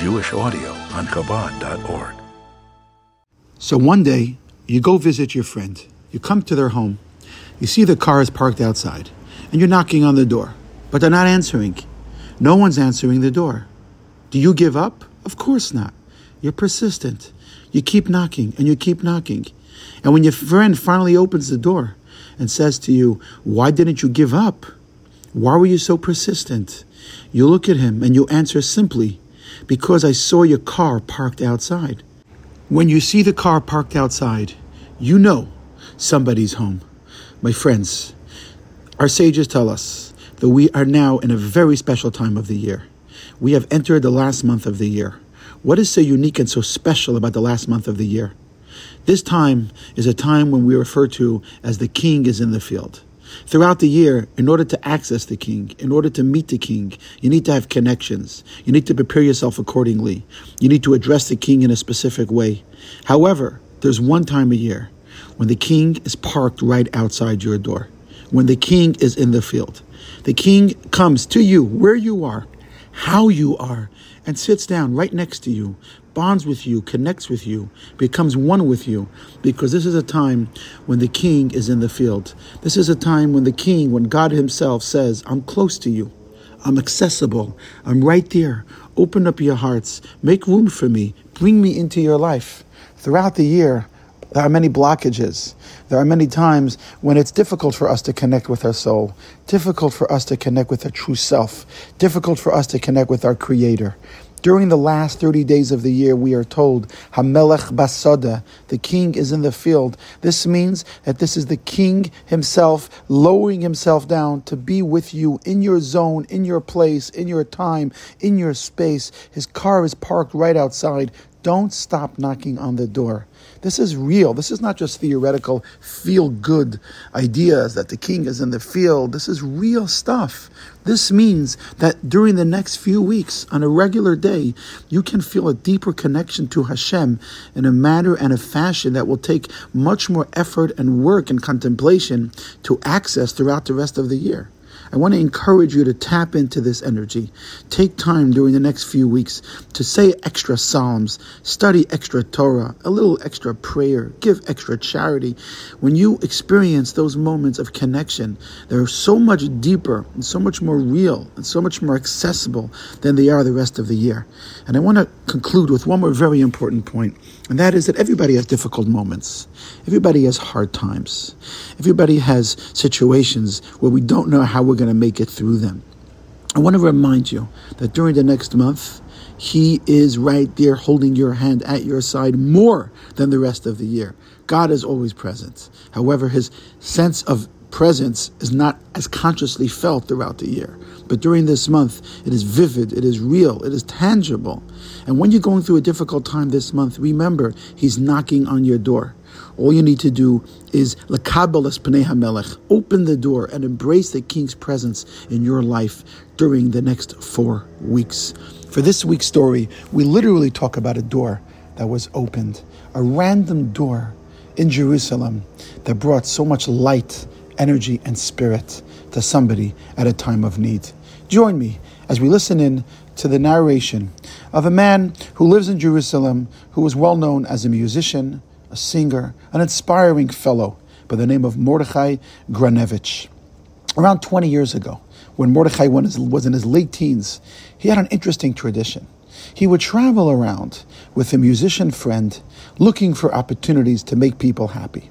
Jewish audio on Chabad.org. So one day, you go visit your friend. You come to their home. You see the car is parked outside, and you're knocking on the door, but they're not answering. No one's answering the door. Do you give up? Of course not. You're persistent. You keep knocking and you keep knocking. And when your friend finally opens the door and says to you, Why didn't you give up? Why were you so persistent? You look at him and you answer simply, Because I saw your car parked outside. When you see the car parked outside, you know somebody's home. My friends, our sages tell us that we are now in a very special time of the year. We have entered the last month of the year. What is so unique and so special about the last month of the year? This time is a time when we refer to as the king is in the field. Throughout the year, in order to access the king, in order to meet the king, you need to have connections. You need to prepare yourself accordingly. You need to address the king in a specific way. However, there's one time a year when the king is parked right outside your door, when the king is in the field. The king comes to you where you are, how you are, and sits down right next to you, bonds with you, connects with you, becomes one with you, because this is a time when the king is in the field. This is a time when the king, when God Himself says, I'm close to you, I'm accessible, I'm right there. Open up your hearts, make room for me, bring me into your life. Throughout the year, there are many blockages. There are many times when it's difficult for us to connect with our soul, difficult for us to connect with our true self, difficult for us to connect with our Creator. During the last 30 days of the year, we are told, Hamelech Basada, the king is in the field. This means that this is the king himself lowering himself down to be with you in your zone, in your place, in your time, in your space. His car is parked right outside. Don't stop knocking on the door. This is real. This is not just theoretical, feel good ideas that the king is in the field. This is real stuff. This means that during the next few weeks, on a regular day, you can feel a deeper connection to Hashem in a manner and a fashion that will take much more effort and work and contemplation to access throughout the rest of the year. I want to encourage you to tap into this energy. Take time during the next few weeks to say extra Psalms, study extra Torah, a little extra prayer, give extra charity. When you experience those moments of connection, they're so much deeper and so much more real and so much more accessible than they are the rest of the year. And I want to conclude with one more very important point, and that is that everybody has difficult moments. Everybody has hard times. Everybody has situations where we don't know how we're going to make it through them. I want to remind you that during the next month, He is right there holding your hand at your side more than the rest of the year. God is always present. However, His sense of presence is not as consciously felt throughout the year. But during this month, it is vivid, it is real, it is tangible. And when you're going through a difficult time this month, remember, He's knocking on your door. All you need to do is pnei open the door and embrace the King's presence in your life during the next four weeks. For this week's story, we literally talk about a door that was opened, a random door in Jerusalem that brought so much light, energy, and spirit to somebody at a time of need. Join me as we listen in to the narration of a man who lives in Jerusalem who was well known as a musician, a singer, an inspiring fellow by the name of Mordechai Granevich. Around 20 years ago, when Mordechai was in his late teens, he had an interesting tradition. He would travel around with a musician friend looking for opportunities to make people happy.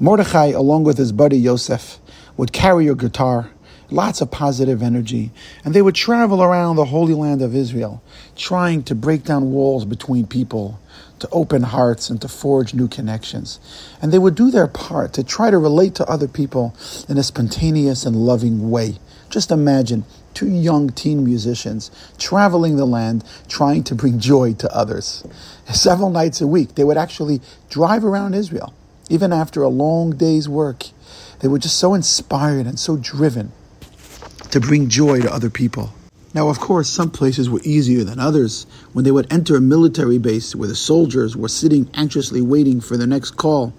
Mordechai, along with his buddy Yosef, would carry a guitar, lots of positive energy, and they would travel around the Holy Land of Israel, trying to break down walls between people, to open hearts and to forge new connections. And they would do their part to try to relate to other people in a spontaneous and loving way. Just imagine two young teen musicians traveling the land trying to bring joy to others. Several nights a week, they would actually drive around Israel, even after a long day's work. They were just so inspired and so driven to bring joy to other people. Now, of course, some places were easier than others. When they would enter a military base where the soldiers were sitting anxiously waiting for their next call,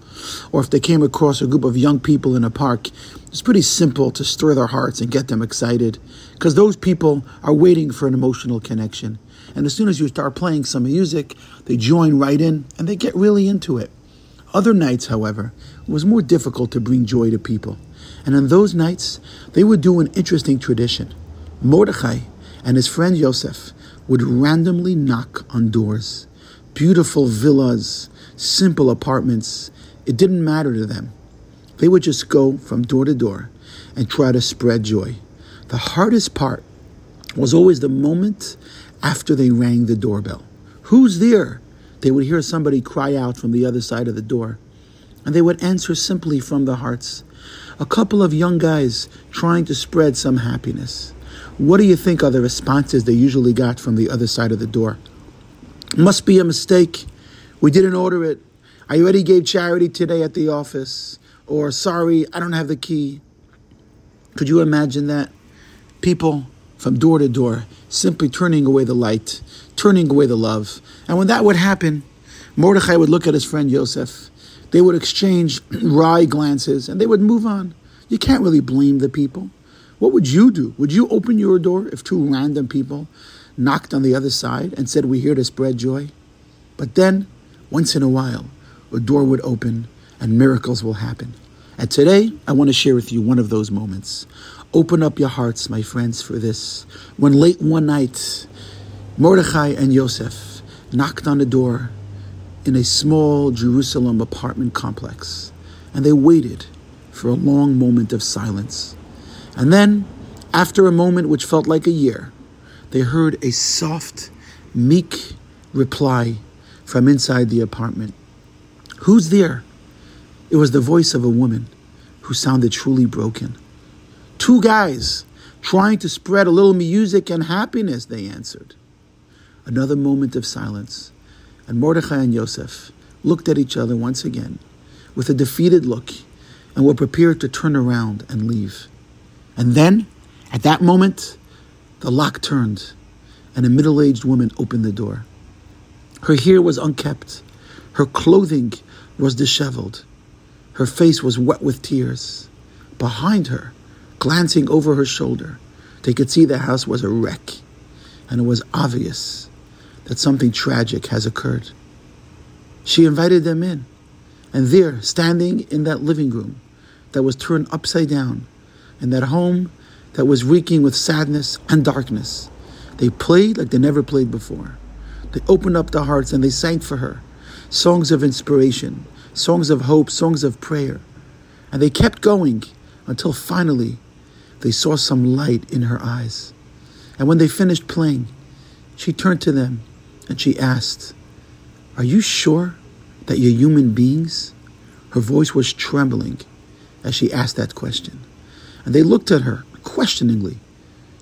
or if they came across a group of young people in a park, it's pretty simple to stir their hearts and get them excited, because those people are waiting for an emotional connection. And as soon as you start playing some music, they join right in and they get really into it. Other nights, however, it was more difficult to bring joy to people. And on those nights, they would do an interesting tradition. Mordechai and his friend Yosef would randomly knock on doors. Beautiful villas, simple apartments, it didn't matter to them. They would just go from door to door and try to spread joy. The hardest part was always the moment after they rang the doorbell. Who's there? They would hear somebody cry out from the other side of the door, and they would answer simply from their hearts. A couple of young guys trying to spread some happiness. What do you think are the responses they usually got from the other side of the door? Must be a mistake. We didn't order it. I already gave charity today at the office. Or, sorry, I don't have the key. Could you imagine that? People from door to door simply turning away the light, turning away the love. And when that would happen, Mordechai would look at his friend Yosef. They would exchange wry glances and they would move on. You can't really blame the people. What would you do? Would you open your door if two random people knocked on the other side and said, We're here to spread joy? But then, once in a while, a door would open and miracles will happen. And today, I want to share with you one of those moments. Open up your hearts, my friends, for this. When late one night, Mordechai and Yosef knocked on the door in a small Jerusalem apartment complex, and they waited for a long moment of silence. And then, after a moment which felt like a year, they heard a soft, meek reply from inside the apartment. Who's there? It was the voice of a woman who sounded truly broken. Two guys trying to spread a little music and happiness, they answered. Another moment of silence, and Mordechai and Yosef looked at each other once again with a defeated look and were prepared to turn around and leave. And then, at that moment, the lock turned, and a middle aged woman opened the door. Her hair was unkempt, her clothing was disheveled, her face was wet with tears. Behind her, glancing over her shoulder, they could see the house was a wreck, and it was obvious that something tragic has occurred. She invited them in, and there, standing in that living room that was turned upside down, in that home that was reeking with sadness and darkness. They played like they never played before. They opened up their hearts and they sang for her songs of inspiration, songs of hope, songs of prayer. And they kept going until finally they saw some light in her eyes. And when they finished playing, she turned to them and she asked, Are you sure that you're human beings? Her voice was trembling as she asked that question. And they looked at her questioningly,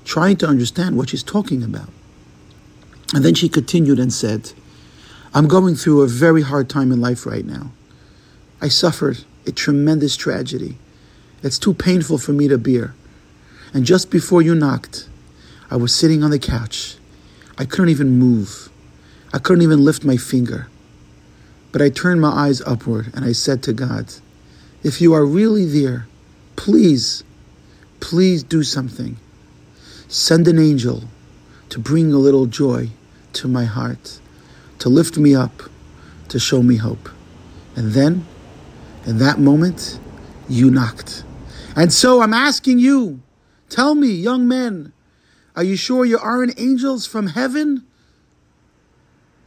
trying to understand what she's talking about. And then she continued and said, I'm going through a very hard time in life right now. I suffered a tremendous tragedy. It's too painful for me to bear. And just before you knocked, I was sitting on the couch. I couldn't even move. I couldn't even lift my finger. But I turned my eyes upward and I said to God, If you are really there, please please do something. Send an angel to bring a little joy to my heart, to lift me up, to show me hope. And then, in that moment, you knocked. And so I'm asking you, tell me, young men, are you sure you aren't angels from heaven?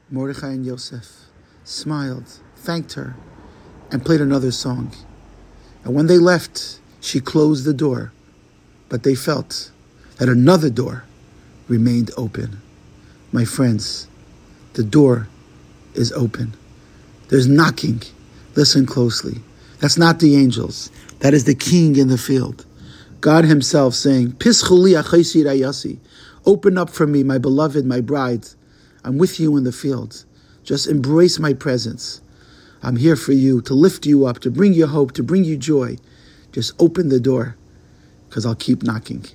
Mordechai and Yosef smiled, thanked her, and played another song. And when they left, she closed the door but they felt that another door remained open. My friends, the door is open. There's knocking. Listen closely. That's not the angels. That is the king in the field. God himself saying, Pischuli ayasi. Open up for me, my beloved, my bride. I'm with you in the field. Just embrace my presence. I'm here for you, to lift you up, to bring you hope, to bring you joy. Just open the door because I'll keep knocking.